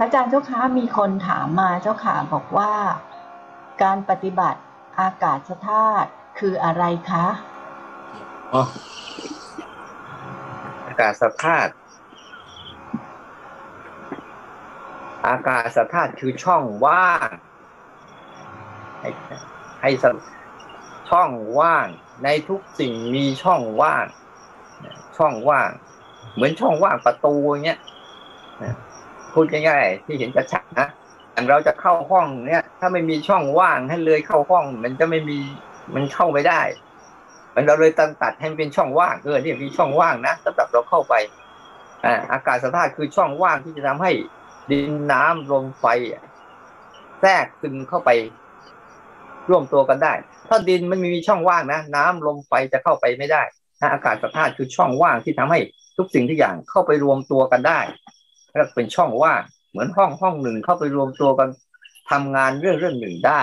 พระอาจารย์เจ้าคะมีคนถามมาเจ้าค่ะบอกว่า การปฏิบัติอากาศธาตุคืออะไรคะอ๋ออากาศธาตุอากาศธาตุคือช่องว่างให้ให้ช่องว่าง ในทุกสิ่งมีช่องว่าง ช่องว่าง เหมือนช่องว่างประตูเงี้ย พูดง่ายๆที่เห็นชัดๆนะอย่างเราจะเข้าห้องเนี้ยถ้าไม่มีช่องว่างให้เลยเข้าห้อง มันจะไม่มีมันเข้าไม่ได้ มันเราเลยตัดตัดให้เป็นช่องว่างเออนี่มีช่องว่างนะสำหรับเราเข้าไปอ่าอากาศสภาพคือช่องว่างที่จะทำให้ดินน้ำลมไฟแทรกซึมเข้าไป ร่วมตัวกันได้ ถ้าดินมันมีช่องว่างนะน้ำลมไฟจะเข้าไปไม่ได้นะอากาศสภาพคือช่องว่างที่ทำให้ทุกสิ่งทุกอย่างเข้าไปรวมตัวกันได้ แล้วเป็นช่องว่างเหมือนห้องห้องหนึ่งเข้าไปรวมตัวกันทำงานเรื่องเรื่องหนึ่งได้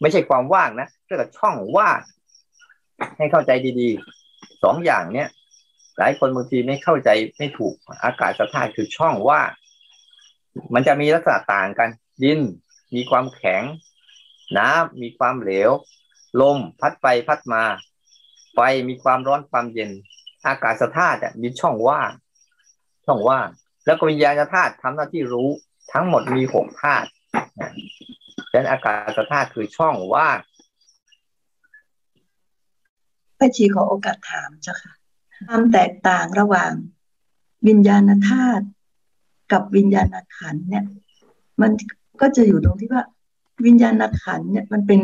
ไม่ใช่ความว่างนะเรียกว่าช่องว่างให้เข้าใจดีๆสองอย่างเนี้ยหลายคนบางทีไม่เข้าใจไม่ถูกอากาศสภาพคือช่องว่างมันจะมีลักษณะต่างกัน ดินมีความแข็ง น้ำมีความเหลว ลมพัดไปพัดมา ไฟมีความร้อนความเย็น อากาศธาตุมีช่องว่างช่องว่าง แล้วก็วิญญาณธาตุทำหน้าที่รู้ทั้งหมดมีหกธาตุดังนั้นอากาศธาตุคือช่องว่างพระชีขอโอกาสถามเจ้าค่ะความแตกต่างระหว่างวิญญาณธาตุกับวิญญาณขันเนี่ย มันก็จะอยู่ตรงที่ว่า วิญญาณขันเนี่ยมันเป็น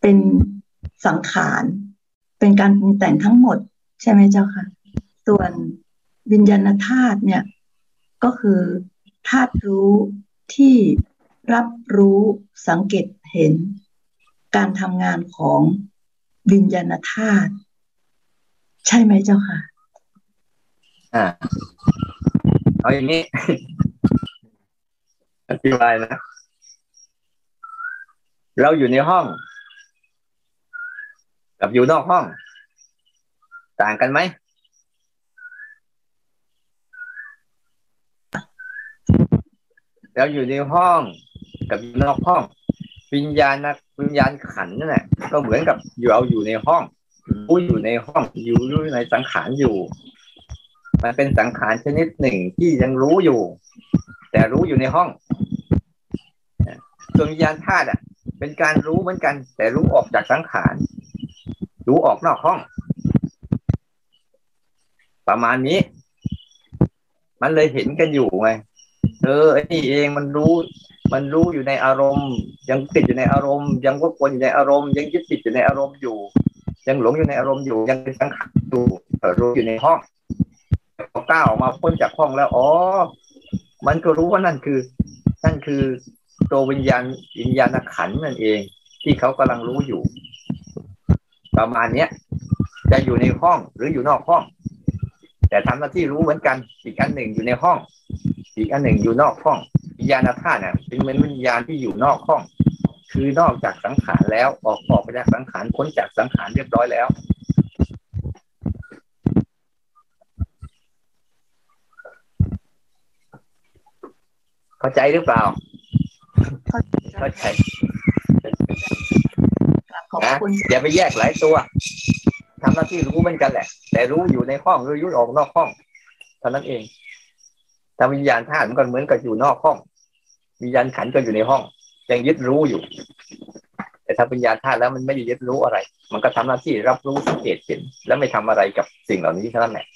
เป็นสังขารเป็นการปรุงแต่งทั้งหมด ใช่ไหมเจ้าค่ะ ส่วนวิญญาณธาตุเนี่ย ก็คือธาตุรู้ที่รับรู้สังเกตเห็น การทำงานของวิญญาณธาตุใช่ไหมเจ้าค่ะ อ่า เอาอย่างนี้ อธิบายนะ เราอยู่ในห้อง กับอยู่นอกห้อง ต่างกันไหม เราอยู่ในห้องกับนอกห้อง วิญญาณนะวิญญาณขันนั่นแหละก็เหมือนกับอยู่เราอยู่ในห้องรู้อยู่ในห้องอยู่รู้ในสังขารอยู่ มันเป็นสังขารชนิดหนึ่งที่ยังรู้อยู่ แต่รู้อยู่ในห้องส่วนวิญญาณธาตุอะ เป็นการรู้เหมือนกัน แต่รู้ออกจากสังขารรู้ออกนอกห้อง ประมาณนี้ มันเลยเห็นกันอยู่ไง เออไอ้นี่เองมันรู้ มันรู้อยู่ในอารมณ์ ยังติดอยู่ในอารมณ์ ยังวกวนอยู่ในอารมณ์ ยังยึดติดอยู่ในอารมณ์อยู่ ยังหลงอยู่ในอารมณ์อยู่ ยังเป็นสังขารอยู่รู้อยู่ในห้องพอก้าวออกมาพ้นจากห้องแล้วอ๋อมันก็รู้ว่านั่นคือ นั่นคือตัววิญญาณวิญญาณขันนั่นเอง ที่เขากำลังรู้อยู่ ประมาณเนี้ยจะอยู่ในห้องหรืออยู่นอกห้อง แต่ทำหน้าที่รู้เหมือนกันอีกอันหนึ่งอยู่ในห้อง อีกอันหนึ่งอยู่นอกห้องวิญญาณธาตุเนี่ยเป็นเหมือนวิญญาณที่อยู่นอกห้อง คือนอกจากสังขารแล้วออกออกไปจากสังขารพ้นจากสังขารเรียบร้อยแล้วเข้าใจหรือเปล่า เข้าใจนะอย่าไปแยกหลายตัวทำหน้าที่รู้เหมือนกันแหละ แต่รู้อยู่ในห้องหรือยุ่ออกนอกห้องเท่านั้นเอง ถ้าวิญญาณธาตุมันก็เหมือนกับอยู่นอกห้อง วิญญาณขันก็อยู่ในห้อง ยังยึดรู้อยู่ แต่ถ้าวิญญาณธาตุแล้วมันไม่ได้ยึดรู้อะไร มันก็ทำหน้าที่รับรู้สังเกตเห็น แล้วไม่ทำอะไรกับสิ่งเหล่านี้เท่านั้นแหละ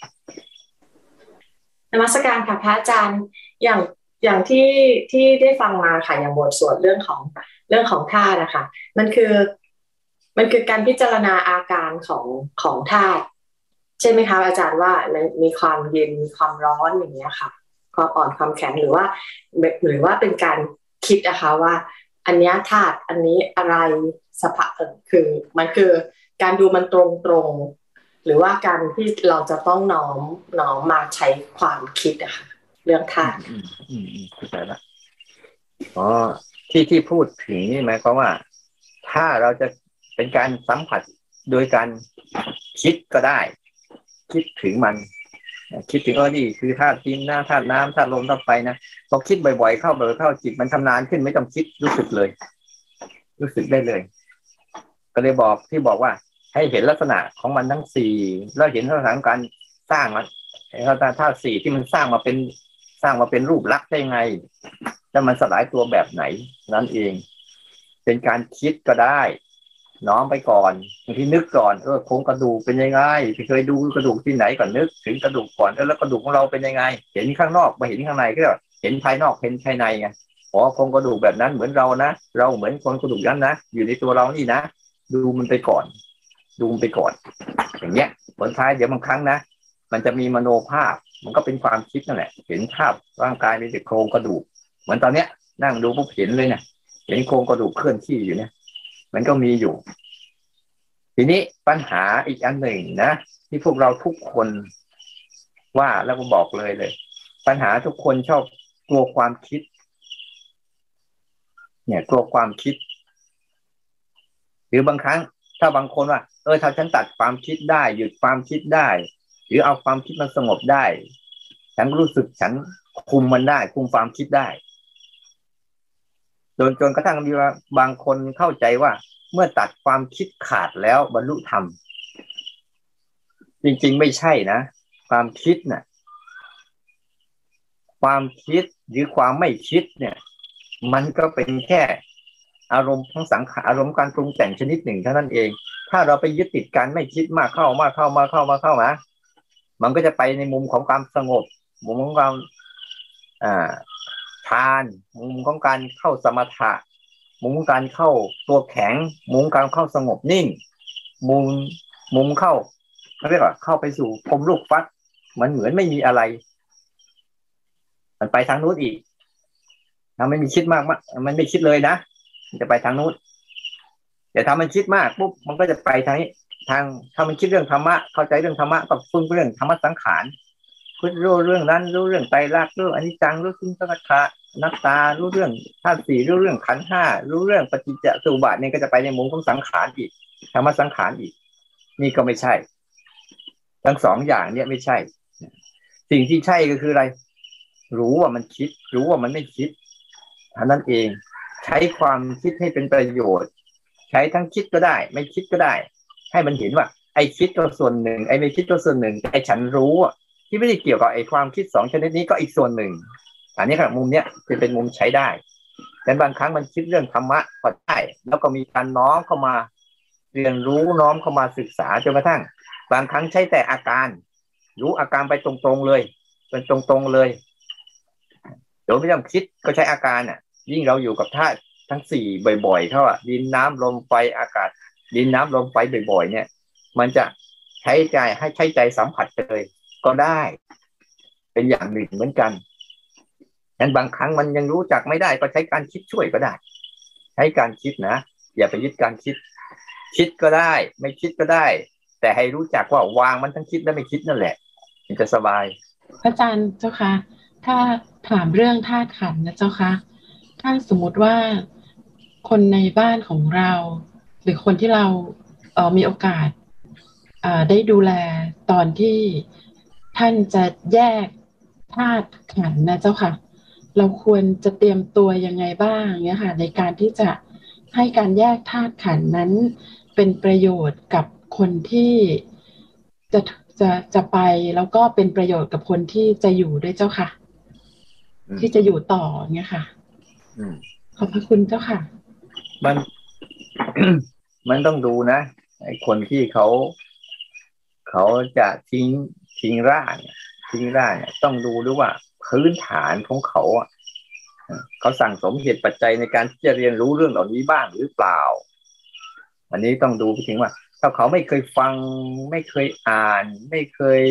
นมัสการค่ะพระอาจารย์อย่างอย่างที่ที่ได้ฟังมาค่ะอย่างบทสวดเรื่องของเรื่องของธาตุนะคะมันคือ มันคือการพิจารณาอาการของของธาตุใช่ไหมคะอาจารย์ว่ามีความเย็นมีความร้อนอย่างเงี้ยค่ะ ความอ่อนความแข็งหรือว่าหรือว่าเป็นการคิดนะคะว่า อันนี้ธาตุอันนี้อะไรสภาพคือมันคือการดูมันตรงตรงหรือว่าการที่เราจะต้องน้อมน้อมมาใช้ความคิดอะค่ะเรื่องธาตุอืมอืมเข้าใจละอ๋อที่ที่พูดถึงนี่หมายความว่า ถ้าเราจะเป็นการสัมผัสโดยการคิดก็ได้ คิดถึงมัน คิดถึงเออนี่คือธาตุดินนะธาตุน้ำธาตุลมธาตุไฟนะพอคิดบ่อยๆเข้าบ่อยๆเข้าจิตมันทำนานขึ้นไม่ต้องคิดรู้สึกเลย รู้สึกได้เลย ก็เลยบอกที่บอกว่า ให้เห็นลักษณะของมันทั้งสี่แล้วเห็นลักษณะของการสร้างมันธาตุสี่ที่มันสร้างมาเป็นสร้างมาเป็นรูปลักษณ์ได้ไง แล้วมันสลายตัวแบบไหน นั่นเอง เป็นการคิดก็ได้ น้อมไปก่อนบางทีนึกก่อนเออโครงกระดูกเป็นยังไงเคยดูกระดูกที่ไหนก่อนนึก ถึงกระดูกก่อนแล้วกระดูกของเราเป็นยังไง เห็นข้างนอกมาเห็นข้างในก็เห็นภายนอกเห็นภายในไงอ๋อโครงกระดูกแบบนั้นเหมือนเรานะเราเหมือนคนกระดูกนั้นนะอยู่ในตัวเรานี่นะดูมันไปก่อน ดูมันไปก่อน อย่างเงี้ยผลท้ายเดี๋ยวบางครั้งนะมันจะมีมโนภาพมันก็เป็นความคิดนั่นแหละ เห็นภาพร่างกายมีแต่โครงกระดูก เหมือนตอนเนี้ยนั่งดูปุ๊บเห็นเลยเนี่ยเห็นโครงกระดูกเคลื่อนที่อยู่เนี่ย มันก็มีอยู่ ทีนี้ปัญหาอีกอันหนึ่งนะที่พวกเราทุกคนว่าแล้วก็บอกเลยเลย ปัญหาทุกคนชอบกลัวความคิด เนี่ยกลัวความคิด หรือบางครั้ง ถ้าบางคนว่า เออถ้าฉันตัดความคิดได้หยุดความคิดได้ หรือเอาความคิดมันสงบได้ ฉันรู้สึกฉันคุมมันได้ คุมความคิดได้ จนจนกระทั่งมีว่าบางคนเข้าใจว่า เมื่อตัดความคิดขาดแล้วบรรลุธรรม จริงๆไม่ใช่นะ ความคิดนะ่ะ ความคิดหรือความไม่คิดเนี่ย มันก็เป็นแค่อารมณ์ทั้งสังขารอารมณ์การปรุงแต่งชนิดหนึ่งเท่านั้นเอง ถ้าเราไปยึดติดการไม่คิดมากเข้ามากเข้ามาเข้ามาเข้ามา มันก็จะไปในมุมของความสงบ มุมของความอ่า ทาน มุมของการเข้าสมถะ มุมการเข้าตัวแข็ง มุมการเข้าสงบนิ่ง มุมมุมเข้าเขาเรียกว่าเข้าไปสู่พรมลูกฟัดมันเหมือนไม่มีอะไร มันไปทางนู้นอีกถ้าไม่มีคิดมากมันไม่คิดเลยนะมันจะไปทางนู้นแต่ถ้ามันคิดมากปุ๊บมันก็จะไปทางนี้ทางถ้ามันคิดเรื่องธรรมะเข้าใจเรื่องธรรมะก็ฟุ้งเรื่องธรรมะสังขารรู้เรื่องนั้นรู้เรื่องไตรลักษณ์รู้อนิจจังรู้สิ่งสังขาร นักตารู้เรื่องธาตุสี่รู้เรื่องขันห้ารู้เรื่องปฏิจจสุบาทเนี่ยก็จะไปในมุมของสังขารอีกธรรมสังขารอีก นี่ก็ไม่ใช่ ทั้งสองอย่างเนี่ยไม่ใช่ สิ่งที่ใช่ก็คืออะไร รู้ว่ามันคิด รู้ว่ามันไม่คิดท่านั้นเองใช้ความคิดให้เป็นประโยชน์ ใช้ทั้งคิดก็ได้ ไม่คิดก็ได้ ให้มันเห็นว่า ไอ้คิดก็ส่วนหนึ่ง ไอ้ไม่คิดก็ส่วนหนึ่งไอ้ฉันรู้ที่ไม่ได้เกี่ยวกับไอ้ความคิดสองชนิดนี้ก็อีกส่วนหนึ่ง อันนี้ครับมุมเนี้ยจะเป็นมุมใช้ได้แต่บางครั้งมันคิดเรื่องธรรมะก็ได้ แล้วก็มีการน้อมเข้ามาเรียนรู้น้อมเข้ามาศึกษาจนกระทั่ง บางครั้งใช้แต่อาการ รู้อาการไปตรงๆเลย เป็นตรงๆเลยเดี๋ยวไม่ต้องคิดก็ใช้อาการอะ ยิ่งเราอยู่กับธาตุทั้งสี่บ่อยๆเท่าอะดินน้ำลมไฟอากาศ ดินน้ำลมไฟบ่อยๆ เนี่ย มันจะใช้ใจให้ใช้ใจสัมผัสเลย ก็ได้ เป็นอย่างหนึ่งเหมือนกัน นั้นบางครั้งมันยังรู้จักไม่ได้ก็ใช้การคิดช่วยก็ได้ ใช้การคิดนะอย่าไปยึดการคิด คิดก็ได้ ไม่คิดก็ได้ แต่ให้รู้จักว่าวางมันทั้งคิดและไม่คิดนั่นแหละมันจะสบายพระอาจารย์เจ้าคะถ้าถามเรื่องธาตุขันนะเจ้าคะถ้าสมมติว่าคนในบ้านของเรา หรือคนที่เราเออมีโอกาสได้ดูแลตอนที่ท่านจะแยกธาตุขันนะเจ้าค่ะ เราควรจะเตรียมตัวยังไงบ้างเนี่ยค่ะในการที่จะให้การแยกธาตุขันนั้น เป็นประโยชน์กับคนที่จะจะจะไปแล้วก็เป็นประโยชน์กับคนที่จะอยู่ด้วยเจ้าค่ะ ที่จะอยู่ต่อเนี่ยค่ะขอบพระคุณเจ้าค่ะ มัน มันต้องดูนะไอ้คนที่เขาเขาจะทิ้งทิ้งร่างทิ้งร่างเนี่ยต้องดูด้วยว่า พื้นฐานของเขาเขาสั่งสมเหตุปัจจัยในการที่จะเรียนรู้เรื่องเหล่านี้บ้างหรือเปล่า อันนี้ต้องดูไปถึงว่า ถ้าเขาไม่เคยฟัง ไม่เคยอ่าน ไม่เคย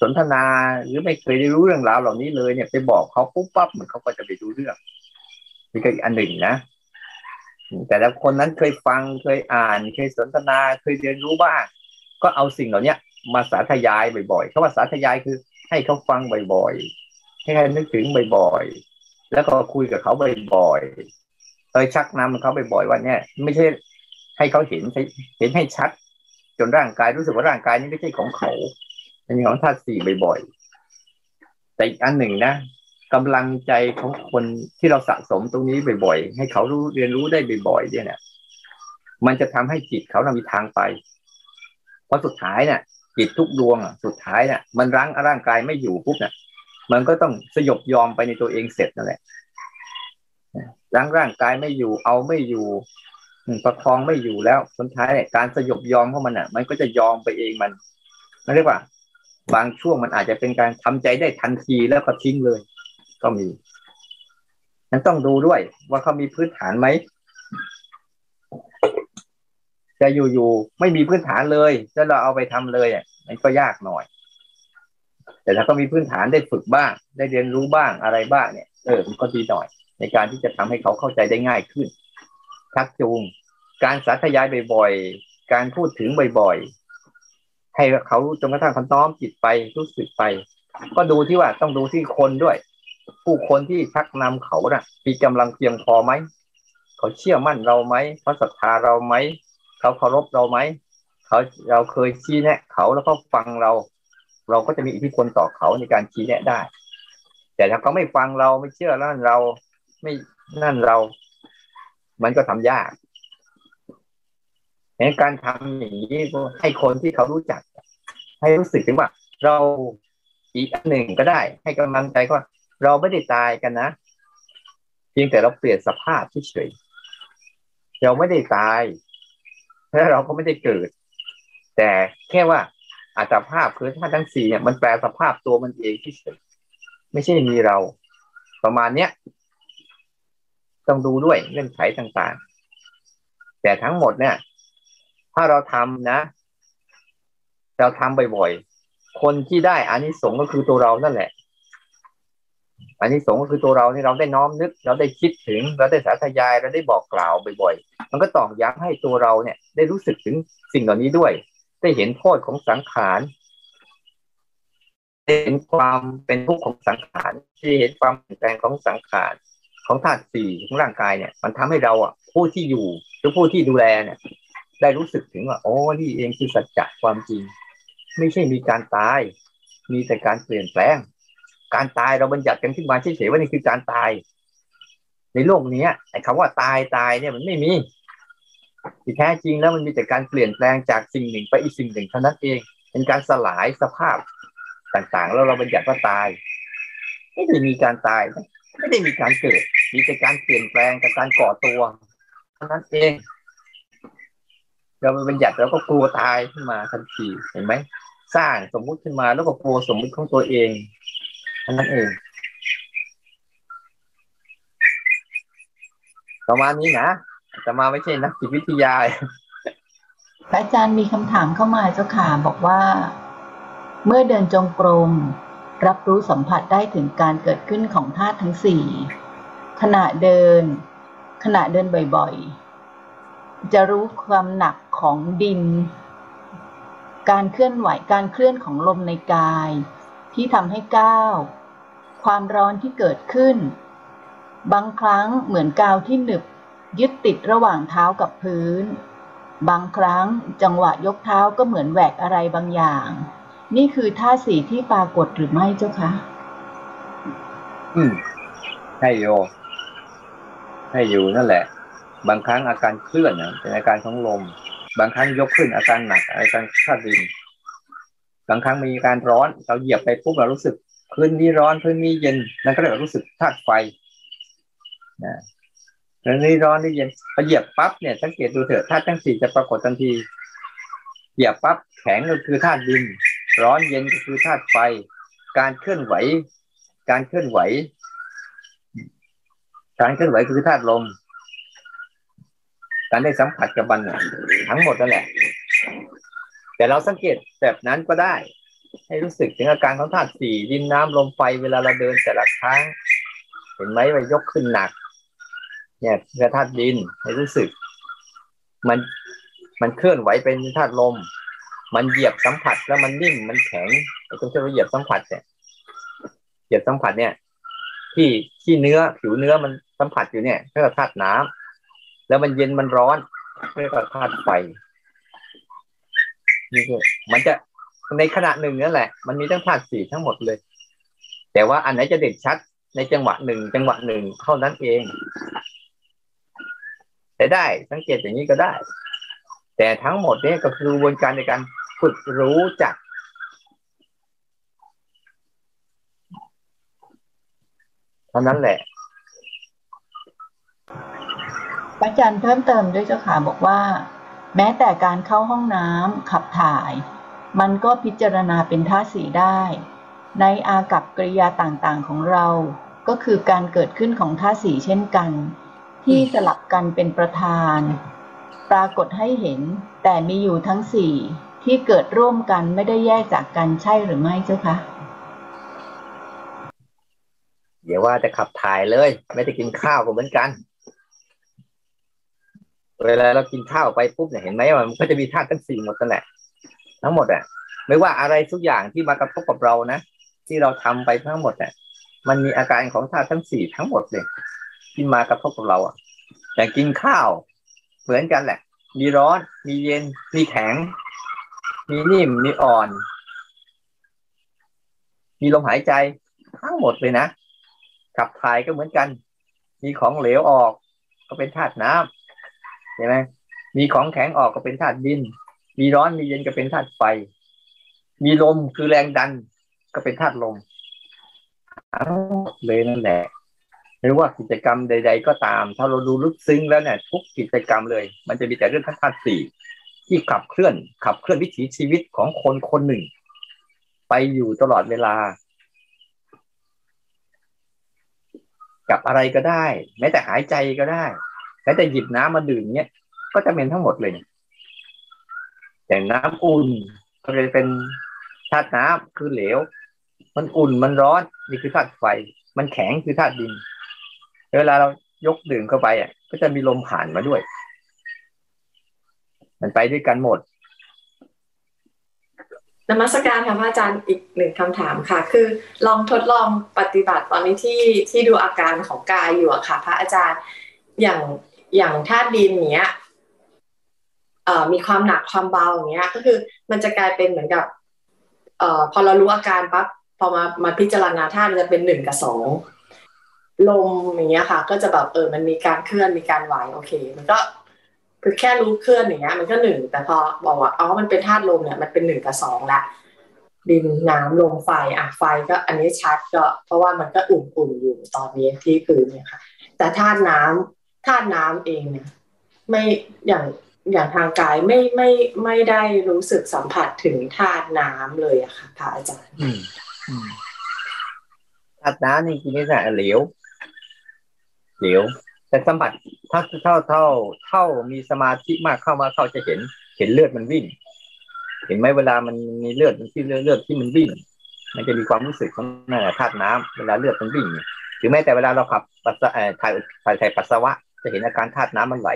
สนทนาหรือไม่เคยได้รู้เรื่องราวเหล่านี้เลยเนี่ยไปบอกเขาปุ๊บปั๊บเหมือนเขาก็จะไปดูเรื่องนี่ก็อีกอันหนึ่งนะแต่แล้วคนนั้นเคยฟังเคยอ่านเคยสนทนาเคยเรียนรู้บ้าง ก็เอาสิ่งเหล่านี้มาสาธยายบ่อยๆเขาว่าสาธยายคือ ให้เขาฟังบ่อยๆให้นึกถึงบ่อยๆแล้วก็คุยกับเขาบ่อยๆเคยชักนำเขาบ่อยๆว่าเนี่ย ไม่ใช่ให้เขาเห็นเห็นให้ชัด จนร่างกายรู้สึกว่าร่างกายนี้ไม่ใช่ของเขามันของธาตุสี่บ่อยๆแต่อีกอันหนึ่งนะกำลังใจของคนที่เราสะสมตรงนี้บ่อยๆ ให้เขารู้เรียนรู้ได้บ่อยๆเนี่ยนะมันจะทำให้จิตเขาเรามีทางไป เพราะสุดท้ายเนี่ย จิตทุกดวงอะสุดท้ายเนี่ยมันรั้งร่างกายไม่อยู่ปุ๊บเนี่ยมันก็ต้องสยบยอมไปในตัวเองเสร็จนั่นแหละรั้งร่างกายไม่อยู่ เอาไม่อยู่ประคองไม่อยู่แล้วสุดท้ายเนี่ยการสยบยอมของมันอะ มันก็จะยอมไปเองมันนั่นเรียกว่า บางช่วงมันอาจจะเป็นการทำใจได้ทันทีแล้วก็ทิ้งเลย ก็มีนั้นต้องดูด้วยว่าเขามีพื้นฐานไหม จะอยู่ๆไม่มีพื้นฐานเลยแล้วเราเอาไปทำเลยอะมันก็ยากหน่อย แต่ถ้าก็มีพื้นฐานได้ฝึกบ้าง ได้เรียนรู้บ้างอะไรบ้างเนี่ยเออมันก็ดีหน่อย ในการที่จะทำให้เขาเข้าใจได้ง่ายขึ้น ทักจูง การสาธยายบ่อยๆ การพูดถึงบ่อยๆ ให้เขาจนกระทั่งเขาน้อมจิตไปรู้สึกไป ก็ดูที่ว่าต้องดูที่คนด้วย ผู้คนที่ชักนำเขานะ่ะมีกำลังเพียงพอไหม เขาเชื่อมั่นเราไหมเขาศรัทธาเราไหม เขาเคารพเราไหมเขาเราเคยชี้แนะ เขาแล้วก็ฟังเรา เราก็จะมีอิทธิพลต่อเขาในการชี้แนะได้ แต่ถ้าเขาไม่ฟังเราไม่เชื่อนั่นเราไม่นั่นเรา มันก็ทำยากในการทำอย่างนี้ให้คนที่เขารู้จัก ให้รู้สึกถึงว่า เราอีกอันหนึ่งก็ได้ ให้กำลังใจว่าเราไม่ได้ตายกันนะเพียงแต่เราเปลี่ยนสภาพเฉยเราไม่ได้ตาย และเราก็ไม่ได้เกิด แต่แค่ว่าอัตภาพคือธาตุทั้งสี่เนี่ยมันแปลสภาพตัวมันเองที่เฉยไม่ใช่มีเรา ประมาณเนี้ยต้องดูด้วยเงื่อนไขต่างๆ แต่ทั้งหมดเนี่ย ถ้าเราทำนะ เราทำบ่อยๆ คนที่ได้อานิสงส์ก็คือตัวเรานั่นแหละ อันนี้สงก็คือตัวเราที่เราได้น้อมนึก เราได้คิดถึง เราได้สาธยายเราได้บอกกล่าวบ่อยๆ มันก็ตอกย้ำให้ตัวเราเนี่ยได้รู้สึกถึงสิ่งเหล่านี้ด้วย ได้เห็นโทษของสังขารเห็นความเป็นทุกข์ของสังขารที่เห็นความเปลี่ยนแปลงของสังขารของธาตุสี่ของร่างกายเนี่ย มันทำให้เราอะผู้ที่อยู่หรือผู้ที่ดูแลเนี่ย ได้รู้สึกถึงว่าโอ้นี่เองคือสัจจะความจริง ไม่ใช่มีการตาย มีแต่การเปลี่ยนแปลง การตายเราบัญญัติกันขึ้นมาเฉยๆว่านี่คือการตาย ในโลกนี้ไอ้คำว่าตายตายเนี่ยมันไม่มีที่แท้จริงแล้วมันมีแต่การเปลี่ยนแปลงจากสิ่งหนึ่งไปอีกสิ่งหนึ่งเท่านั้นเอง เป็นการสลายสภาพต่างๆ แล้วเราบัญญัติว่าตาย ไม่ได้มีการตาย ไม่ได้มีการเกิด มีแต่การเปลี่ยนแปลงกับการก่อตัวเท่านั้นเอง เราไปบัญญัติแล้วก็กลัวตายขึ้นมาทันทีเห็นไหมสร้างสมมุติขึ้นมาแล้วก็กลัวสมมุติของตัวเอง นั่นเองประมาณนี้นะจะมาไม่ใช่นักจิตวิทยาพระอาจารย์มีคำถามเข้ามาเจ้าค่ะบอกว่า เมื่อเดินจงกรม รับรู้สัมผัสได้ถึงการเกิดขึ้นของธาตุทั้งสี่ขณะเดิน ขณะเดินบ่อยๆ จะรู้ความหนักของดิน การเคลื่อนไหวการเคลื่อนของลมในกาย ที่ทำให้ก้าว ความร้อนที่เกิดขึ้น บางครั้งเหมือนกาวที่หนึบ ยึดติดระหว่างเท้ากับพื้น บางครั้งจังหวะยกเท้าก็เหมือนแหวกอะไรบางอย่าง นี่คือท่าสีที่ปรากฏหรือไม่เจ้าคะอืมให้โยให้อยู่นั่นแหละ บางครั้งอาการเคลื่อนเป็นอาการของลม บางครั้งยกขึ้นอาการหนักอาการคาดดิน บางครั้งมีการร้อน เราเหยียบไปปุ๊บเรารู้สึก พื้นนี้ร้อนพื้นนี้เย็นนั่นก็เรียกว่ารู้สึกธาตุไฟนะพื้นนี้ร้อนนี่เย็นพอเหยียบปั๊บเนี่ยสังเกตดูเถอะธาตุทั้งสี่จะปรากฏทันที เหยียบปั๊บแข็งก็คือธาตุดิน ร้อนเย็นก็คือธาตุไฟ การเคลื่อนไหว การเคลื่อนไหว การเคลื่อนไหวคือธาตุลม การได้สัมผัสกับมันทั้งหมดนั่นแหละ แต่เราสังเกตแบบนั้นก็ได้ ให้รู้สึกถึงอาการของธาตุสี่ดินน้ำลมไฟเวลาเราเดินแต่ละครั้ง เห็นไหมว่ายกขึ้นหนัก เนี่ยคือธาตุดินให้รู้สึก มันมันเคลื่อนไหวเป็นธาตุลม มันเหยียบสัมผัสแล้วมันนิ่มมันแข็งตรงที่เราเหยียบสัมผัสเนี่ยเหยียบสัมผัสเนี่ย ที่ที่เนื้อผิวเนื้อมันสัมผัสอยู่เนี่ยเรียกว่าธาตุน้ำแล้วมันเย็นมันร้อนเรียกว่าธาตุไฟนี่คือมันจะ ในขณะหนึ่งนั่นแหละ มันมีทั้งธาตุสี่ทั้งหมดเลย แต่ว่าอันไหนจะเด่นชัดในจังหวะหนึ่งจังหวะหนึ่งเท่านั้นเอง แต่ได้สังเกตอย่างนี้ก็ได้ แต่ทั้งหมดนี้ก็คือกระบวนการในการฝึกรู้จัก เท่านั้นแหละอาจารย์เพิ่มเติมด้วยเจ้าค่ะบอกว่า แม้แต่การเข้าห้องน้ำขับถ่าย มันก็พิจารณาเป็นท่าสีได้ ในอากับกริยาต่างๆของเรา ก็คือการเกิดขึ้นของท่าสีเช่นกัน ที่สลับกันเป็นประธาน ปรากฏให้เห็นแต่มีอยู่ทั้งสี่ที่เกิดร่วมกันไม่ได้แยกจากกันใช่หรือไม่เจ้าคะเดี๋ยวว่าจะขับถ่ายเลย ไม่ได้กินข้าวก็เหมือนกัน เวลาเรากินข้าวไปปุ๊บเนี่ยเห็นไหมว่ามันก็จะมีธาตุทั้งสี่หมดนั่นแหละ ทั้งหมดอะไม่ว่าอะไรทุกอย่างที่มากระทบกับเรานะที่เราทำไปทั้งหมดเนี่ยมันมีอาการของธาตุทั้งสี่ทั้งหมดเลยที่มากระทบกับเราอะแต่กินข้าว เหมือนกันแหละ มีร้อน มีเย็น มีแข็ง มีนิ่ม มีอ่อน มีลมหายใจทั้งหมดเลยนะขับถ่ายก็เหมือนกัน มีของเหลวออก ก็เป็นธาตุน้ำใช่ไหมมีของแข็งออกก็เป็นธาตุดิน มีร้อนมีเย็นก็เป็นธาตุไฟ มีลมคือแรงดันก็เป็นธาตุลมเลยนั่นแหละไม่ว่ากิจกรรมใด ๆ ก็ตาม ถ้าเราดูลึกซึ้งแล้วเนี่ยทุกกิจกรรมเลย มันจะมีแต่เรื่องธาตุสี่ที่ขับเคลื่อน ขับเคลื่อนวิถีชีวิตของคนคนหนึ่ง ไปอยู่ตลอดเวลา กับอะไรก็ได้ แม้แต่หายใจก็ได้แม้แต่หยิบน้ำมาดื่มเนี้ยก็จะเป็นทั้งหมดเลย อย่างน้ำอุ่นก็เลยเป็นธาตุน้ำคือเหลว มันอุ่นมันร้อนนี่คือธาตุไฟ มันแข็งคือธาตุดิน เวลาเรายกดื่มเข้าไปอะ ก็จะมีลมผ่านมาด้วย มันไปด้วยกันหมดนมัสการค่ะพระอาจารย์อีกหนึ่งคำถามค่ะ คือลองทดลองปฏิบัติตอนนี้ที่ที่ดูอาการของกายอยู่อะค่ะ พระอาจารย์อย่างอย่างธาตุดินเนี้ย มีความหนักความเบาอย่างเงี้ย ก็คือมันจะกลายเป็นเหมือนกับอพอเรารู้อาการปั๊บพอมามาพิจารณาธาตุมันจะเป็นหนึ่งกับสองลมอย่างเงี้ยค่ะ ก็จะแบบเออมันมีการเคลื่อนมีการไหวโอเค มันก็คือแค่รู้เคลื่อนอย่างเงี้ย มันก็หนึ่งแต่พอบอกว่าอ๋อมันเป็นธาตุลมเนี่ยมันเป็นหนึ่งกับสองละดินน้ำลมไฟอะไฟก็อันนี้ชัดก็ เพราะว่ามันก็อุ่นๆอยู่ตอนนี้ที่พื้นเนี่ยค่ะ แต่ธาตุน้ำธาตุน้ำเองเนี่ยไม่อย่าง อย่างทางกายไม่ไม่ไม่ได้รู้สึกสัมผัสถึงธาตุน้ำเลยอะค่ะพระอาจารย์ธาตุน้ำนี่กินไม่ได้เหลวเหลวแต่สัมผัสถ้าเท่าเท่าเท่ามีสมาธิมากเข้ามาเข้าจะเห็น เห็นเลือดมันวิ่ง เห็นไหมเวลามันมีเลือดที่เลือดเลือดที่มันวิ่ง มันจะมีความรู้สึกของนั่นแหละธาตุน้ำเวลาเลือดมันวิ่งหรือแม้แต่เวลาเราขับปัสสาวะถ่ายถ่ายถ่ายปัสสาวะ จะเห็นอาการธาตุน้ำมันไหล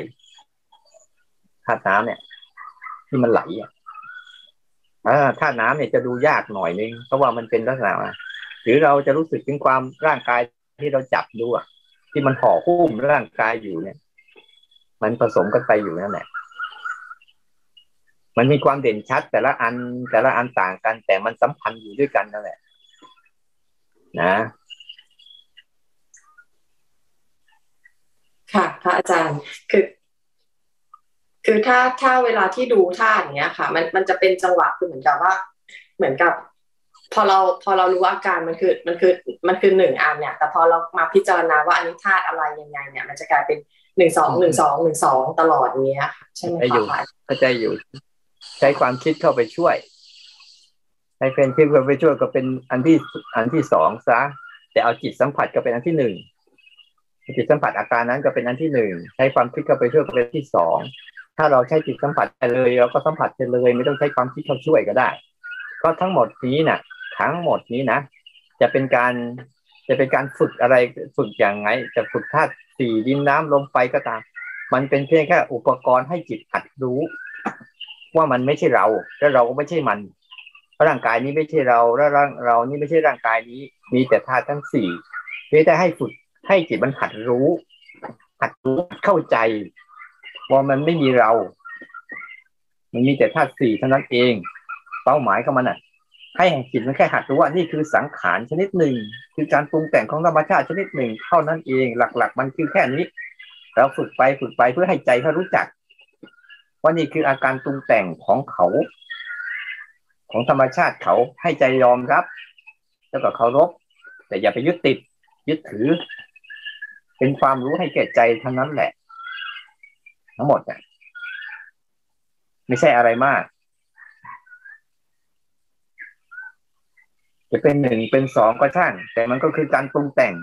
าตุน้ำเนี่ย ที่มันไหลอะอ่าธาตุน้ำเนี่ยจะดูยากหน่อยนึงเพราะว่ามันเป็นลักษณะหรือเราจะรู้สึกถึงความร่างกายที่เราจับดูอะที่มันห่อหุ้มร่างกายอยู่เนี่ย มันผสมกันไปอยู่นั่นแหละมันมีความเด่นชัด แต่ละอันแต่ละอันต่างกัน แต่มันสัมพันธ์อยู่ด้วยกันนั่นแหละ นะค่ะ พระอาจารย์คือ คือถ้าถ้าเวลาที่ดูท่าอย่างเงี้ยค่ะ มันมันจะเป็นจังหวะคือเหมือนกับว่า เหมือนกับ พอเราพอเรารู้อาการมันคือมันคือมันคือหนึ่งอันเนี่ย แต่พอเรามาพิจารณาว่าอันนี้ธาตุอะไรยังไง เนี่ย มันจะกลายเป็นหนึ่งสองหนึ่งสองหนึ่งสองตลอดเนี้ยค่ะใช่ไหมไปอยู่คะเข้าใจอยู่ ใช้ความคิดเข้าไปช่วยให้เป็นคิดเข้าไปช่วยก็เป็นอันที่อันที่สองซะแต่เอาจิตสัมผัสก็เป็นอันที่หนึ่งจิตสัมผัสอาการนั้นก็เป็นอันที่หนึ่งใช้ความคิดเข้าไปช่วยก็เป็นอันที่สอง ถ้าเราใช้จิตสัมผัสไปเลยเราก็สัมผัสไปเลย ไม่ต้องใช้ความคิดเข้าช่วยก็ได้ ก็ทั้งหมดนี้นะทั้งหมดนี้นะ จะเป็นการจะเป็นการฝึกอะไรฝึกอย่างไง จะฝึกธาตุสี่ดินน้ำลมไฟก็ตาม มันเป็นเพียงแค่อุปกรณ์ให้จิตหัดรู้ ว่ามันไม่ใช่เรา และเราก็ไม่ใช่มันร่างกายนี้ไม่ใช่เราและร่างเรานี่ไม่ใช่ร่างกายนี้ มีแต่ธาตุทั้งสี่เพียงแต่ให้ฝึกให้จิตมันหัดรู้หัดรู้เข้าใจ ว่ามันไม่มีเรา มันมีแต่ธาตุสี่เท่านั้นเอง เป้าหมายของมันอะ ให้แห่งจิตมันแค่หัดรู้ว่านี่คือสังขารชนิดหนึ่ง คือการปรุงแต่งของธรรมชาติชนิดหนึ่ง เท่านั้นเอง หลัก ๆ มันคือแค่นี้ เราฝึกไปฝึกไปเพื่อให้ใจเขารู้จัก ว่านี่คืออาการปรุงแต่งของเขา ของธรรมชาติเขาให้ใจยอมรับ แล้วก็เคารพ แต่อย่าไปยึดติด ยึดถือ เป็นความรู้ให้แก่ใจเท่านั้นแหละ ทั้งหมดเนี่ยไม่ใช่อะไรมาก จะเป็นหนึ่งเป็นสองก็ช่าง แต่มันก็คือการปรุงแต่ง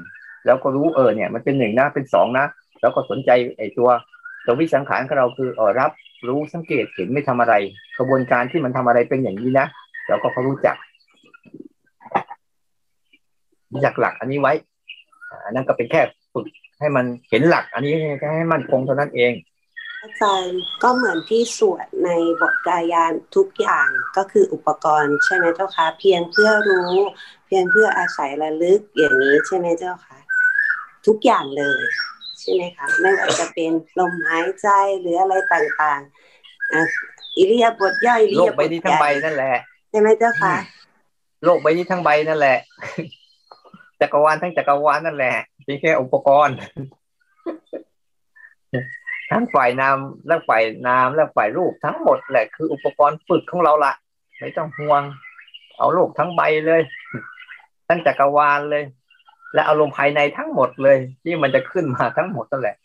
แล้วก็รู้เออเนี่ย มันเป็นหนึ่งนะเป็นสองนะแล้วก็สนใจไอ้ตัวตัววิสังขารของเราคือเออรับรู้สังเกตเห็นไม่ทำอะไร กระบวนการที่มันทำอะไรเป็นอย่างนี้นะแล้วก็เขารู้จักรู้จักหลักอันนี้ไว้อันนั้นก็เป็นแค่ฝึกให้มันเห็นหลัก อันนี้ให้มันคงเท่านั้นเอง อาจารย์ก็เหมือนที่สวดในบทกายานทุกอย่างก็คืออุปกรณ์ใช่ไหมเจ้าคะเพียงเพื่อรู้ เพียงเพื่ออาศัยระลึกอย่างนี้ใช่ไหมเจ้าคะทุกอย่างเลย ใช่ไหมคะไม่ว่าจะเป็นลมหายใจหรืออะไรต่างๆอะอิริยาบถย่อยอิริยาบถโลกใบนี้ทั้งใบนั่นแหละใช่ไหมเจ้าคะโลกใบนี้ทั้งใบนั่นแหละจักรวาลทั้งจักรวาลนั่นแหละเป็นแค่อุปกรณ์ ทั้งฝ่ายนามและฝ่ายนามและฝ่ายรูปทั้งหมดแหละคืออุปกรณ์ฝึกของเราละไม่ต้องห่วง เอาโลกทั้งใบเลย ทั้งจักรวาลเลย และอารมณ์ภายในทั้งหมดเลย ที่มันจะขึ้นมาทั้งหมดนั่นแหละ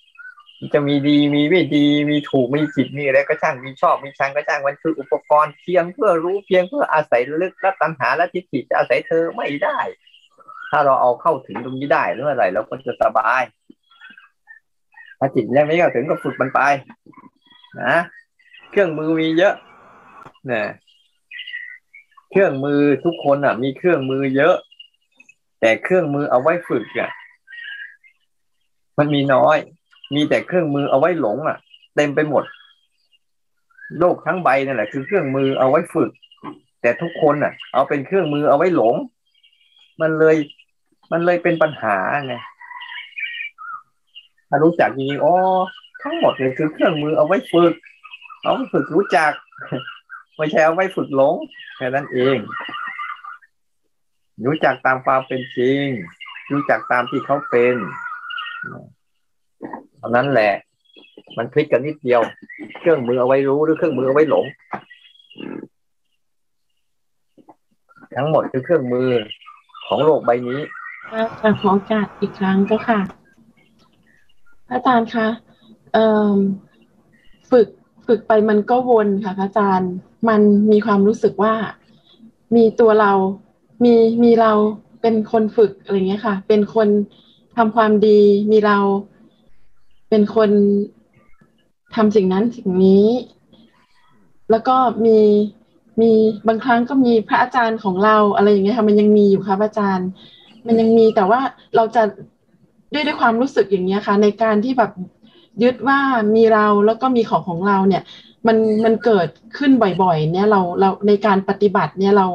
จะมีดีมีไม่ดีมีถูกมีผิดมีอะไรก็ช่างมีชอบมีชังก็ช่างมันคืออุปกรณ์เพียงเพื่อรู้เพียงเพื่ออาศัยลึกและตัณหาและทิฏฐิจะอาศัยเธอไม่ได้ ถ้าเราเอาเข้าถึงตรงนี้ได้เมื่อไหร่เราก็จะสบาย ถ้าจิตยังไม่เข้าถึงก็ฝึกมันไป นะเครื่องมือมีเยอะนะเครื่องมือทุกคนอะ มีเครื่องมือเยอะ แต่เครื่องมือเอาไว้ฝึกอะมันมีน้อย มีแต่เครื่องมือเอาไว้หลงอะ เต็มไปหมด โลกทั้งใบนั่นแหละคือเครื่องมือเอาไว้ฝึก แต่ทุกคนอะ เอาเป็นเครื่องมือเอาไว้หลง มันเลย มันเลยเป็นปัญหาไง ถ้ารู้จักจริงๆอ๋อทั้งหมดเลยคือเครื่องมือเอาไว้ฝึก เอาไว้ฝึกรู้จัก ไม่ใช่เอาไว้ฝึกหลงแค่นั้นเอง รู้จักตามความเป็นจริง รู้จักตามที่เขาเป็นเท่านั้นแหละ มันคลิกกันนิดเดียว เครื่องมือเอาไว้รู้หรือเครื่องมือเอาไว้หลง ทั้งหมดคือเครื่องมือของโลกใบนี้ขอโอกาสอีกครั้งก็ค่ะ อาจารย์คะฝึกฝึกไปมันก็วนค่ะอาจารย์ มันมีความรู้สึกว่ามีตัวเรา มีมีเราเป็นคนฝึกอะไรเงี้ยค่ะ เป็นคนทำความดี มีเราเป็นคนทำสิ่งนั้นสิ่งนี้ แล้วก็มีมีบางครั้งก็มีพระอาจารย์ของเราอะไรอย่างเงี้ยค่ะ มันยังมีอยู่ค่ะอาจารย์ มันยังมีแต่ว่าเราจะ ด้วยด้วยความรู้สึกอย่างนี้ค่ะ ในการที่แบบยึดว่ามีเราแล้วก็มีของของเราเนี่ย มันมันเกิดขึ้นบ่อยๆ เนี่ยเราเราในการปฏิบัติเนี่ยเรา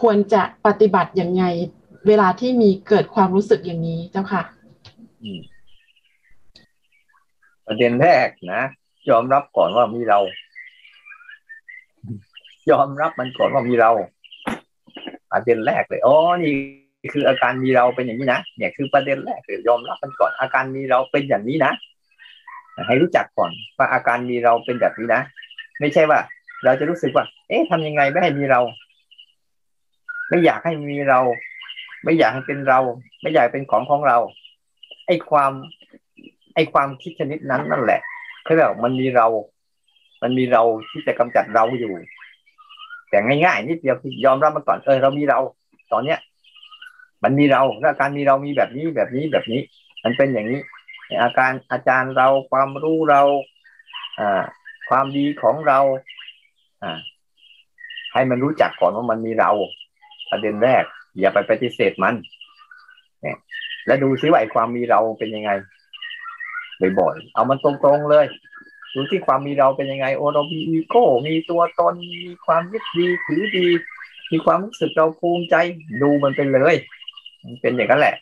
ควรจะปฏิบัติยังไง เวลาที่มีเกิดความรู้สึกอย่างนี้เจ้าค่ะประเด็นแรกนะยอมรับก่อนว่ามีเรา ยอมรับมันก่อนว่ามีเราประเด็นแรกเลยอ๋อนี่ คืออาการมีเราเป็นอย่างนี้นะเนี่ยคือประเด็นแรกเลยยอมรับมันก่อน อาการมีเราเป็นอย่างนี้นะให้รู้จักก่อนว่าอาการมีเราเป็นแบบนี้นะไม่ใช่ว่า เราจะรู้สึกว่า เอ๊ะทำยังไงไม่ให้มีเรา ไม่อยากให้มีเรา ไม่อยากให้เป็นเรา ไม่อยากเป็นของของเรา ไอ้ความ ไอ้ความคิดชนิดนั้นนั่นแหละเขาเรียกมันมีเรา มันมีเราที่จะกำจัดเราอยู่ แต่ง่ายๆนิดเดียวคือยอมรับมันก่อนเออเรามีเรา ตอนเนี้ย มันมีเราอาการมีเรามีแบบนี้แบบนี้แบบนี้ มันเป็นอย่างนี้อาการอาจารย์เราความรู้เราอ่าความดีของเราอ่าให้มันรู้จักก่อนว่ามันมีเรา ประเด็นแรก อย่าไปปฏิเสธมันเนี่ยแล้วดูซิว่าไอ้ความมีเราเป็นยังไงบ่อยๆเอามันตรงๆเลยดูที่ความมีเราเป็นยังไง โอเรามีอีโก้ มีตัวตน มีความยึดดีถือดี มีความรู้สึกเราภูมิใจ ดูมันไปเลย มันเป็นอย่างนั้นแหละ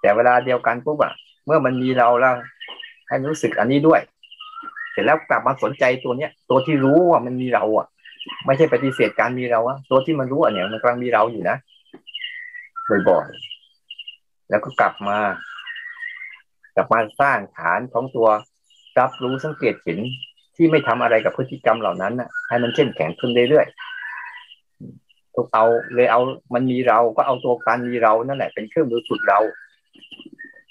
แต่เวลาเดียวกันปุ๊บอะเมื่อมันมีเราแล้วให้รู้สึกอันนี้ด้วย เสร็จแล้วกลับมาสนใจตัวเนี้ย ตัวที่รู้ว่ามันมีเราอะ ไม่ใช่ปฏิเสธการมีเราอะตัวที่มันรู้อะเนี่ย มันกำลังมีเราอยู่นะบ่อยๆแล้วก็กลับมา กลับมาสร้างฐานของตัวรับรู้สังเกตเห็นที่ไม่ทำอะไรกับพฤติกรรมเหล่านั้นน่ะ ให้มันเข้มแข็งขึ้นเรื่อยๆ ทุกเอาเลยเอามันมีเราก็เอาตัวการมีเรานั่นแหละเป็นเครื่องมือฝึกเรา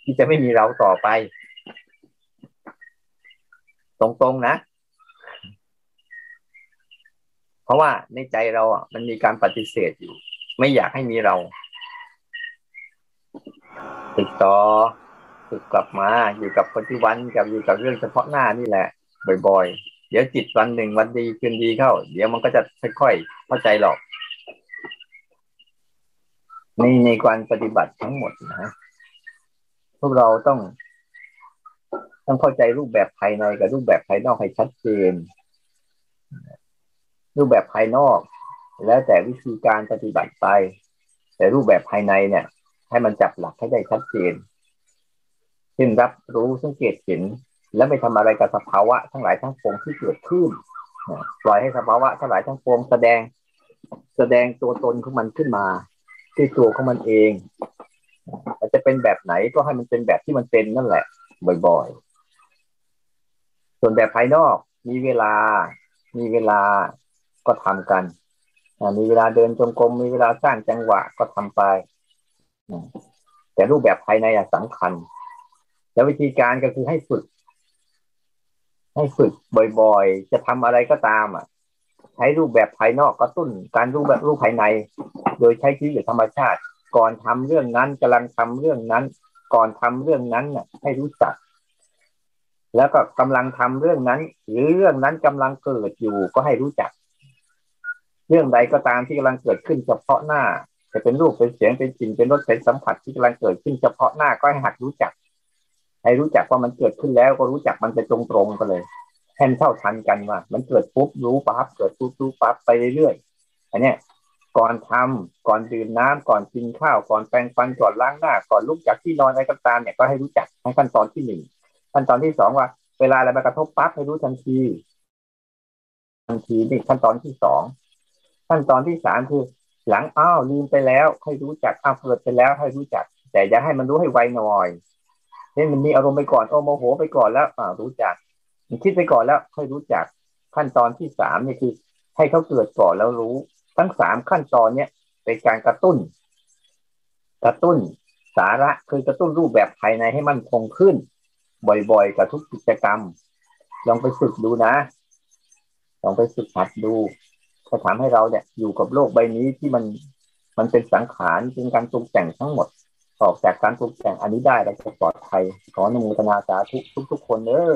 ที่จะไม่มีเราต่อไป ตรงๆนะ เพราะว่าในใจเราอะ มันมีการปฏิเสธอยู่ ไม่อยากให้มีเราติดต่อฝึกกลับมาอยู่กับปัจจุบันกับอยู่กับเรื่องเฉพาะหน้านี่แหละ บ่อย ๆ เดี๋ยวจิตวันหนึ่งวันดีคืนดีเข้า เดี๋ยวมันก็จะค่อยๆเข้าใจหรอก ในในการปฏิบัติทั้งหมดนะพวกเราต้อง ต้องเข้าใจรูปแบบภายในกับรูปแบบภายนอกให้ชัดเจน รูปแบบภายนอก แล้วแต่วิธีการปฏิบัติไป แต่รูปแบบภายในเนี่ย ให้มันจับหลักให้ได้ชัดเจนเช่นรับรู้สังเกตเห็น แล้วไม่ทำอะไรกับสภาวะทั้งหลายทั้งปวงที่เกิดขึ้นปล่อยให้สภาวะทั้งหลายทั้งปวงแสดง แสดงตัวตนของมันขึ้นมา ที่ตัวของมันเองอาจจะเป็นแบบไหนก็ให้มันเป็นแบบที่มันเป็นนั่นแหละ บ่อยๆ ส่วนแบบภายนอก มีเวลา มีเวลาก็ทำกันมีเวลาเดินจงกรมมีเวลาสร้างจังหวะก็ทำไป แต่รูปแบบภายในสำคัญ แล้ววิธีการก็คือให้ฝึก ให้ฝึกบ่อยๆ จะทำอะไรก็ตามอะ ใช้รูปแบบภายนอกกระตุ้น การรูปแบบรูปภายใน โดยใช้ชีวิตธรรมชาติ ก่อนทำเรื่องนั้นกำลังทำเรื่องนั้น ก่อนทำเรื่องนั้นน่ะ ให้รู้จัก แล้วก็กำลังทำเรื่องนั้น หรือเรื่องนั้นกำลังเกิดอยู่ก็ให้รู้จัก เรื่องใดก็ตามที่กำลังเกิดขึ้นเฉพาะหน้า จะเป็นรูปเป็นเสียงเป็นกลิ่นเป็นรสเป็นสัมผัสที่กำลังเกิดขึ้นเฉพาะหน้าก็ให้หัดรู้จัก ให้รู้จักว่ามันเกิดขึ้นแล้วก็รู้จักมันไปตรงๆกันเลย แทนเท่าทันกันว่า มันเกิดปุ๊บรู้ปั๊บเกิดปุ๊บรู้ปั๊บไปเรื่อยๆอันเนี้ยก่อนทำก่อนดื่มน้ำก่อนกินข้าวก่อนแปรงฟันก่อนล้างหน้า ก่อนลุกจากที่นอนอะไรก็ตามเนี่ยก็ให้รู้จักในขั้นตอนที่หนึ่งขั้นตอนที่สองว่า เวลาอะไรมากระทบปั๊บให้รู้ทันที ทันทีนี่ขั้นตอนที่สองขั้นตอนที่สามคือ หลังอ้าวลืมไปแล้ว ให้รู้จักอ้าวเกิดไปแล้วให้รู้จัก แต่อย่าให้มันรู้ให้ไวหน่อยเช่นมันมีอารมณ์ไปก่อนโอโมโหไปก่อนแล้วอ่ารู้จัก คิดไปก่อนแล้วค่อยรู้จักขั้นตอนที่สามนี่คือ ให้เขาเกิดก่อนแล้วรู้ ทั้งสามขั้นตอนเนี้ยเป็นการกระตุ้น กระตุ้นสาระคือกระตุ้นรูปแบบภายในให้มันคงขึ้น บ่อยๆ กับทุกกิจกรรม ลองไปฝึกดูนะ ลองไปฝึกหัดดูจะทำให้เราเนี่ย อยู่กับโลกใบนี้ที่มันมันเป็นสังขารเป็นการปรุงแต่งทั้งหมด ออกจากการปรุงแต่งอันนี้ได้แล้วจะปลอดภัยขออนุโมทนาสาธุทุกๆคนเออ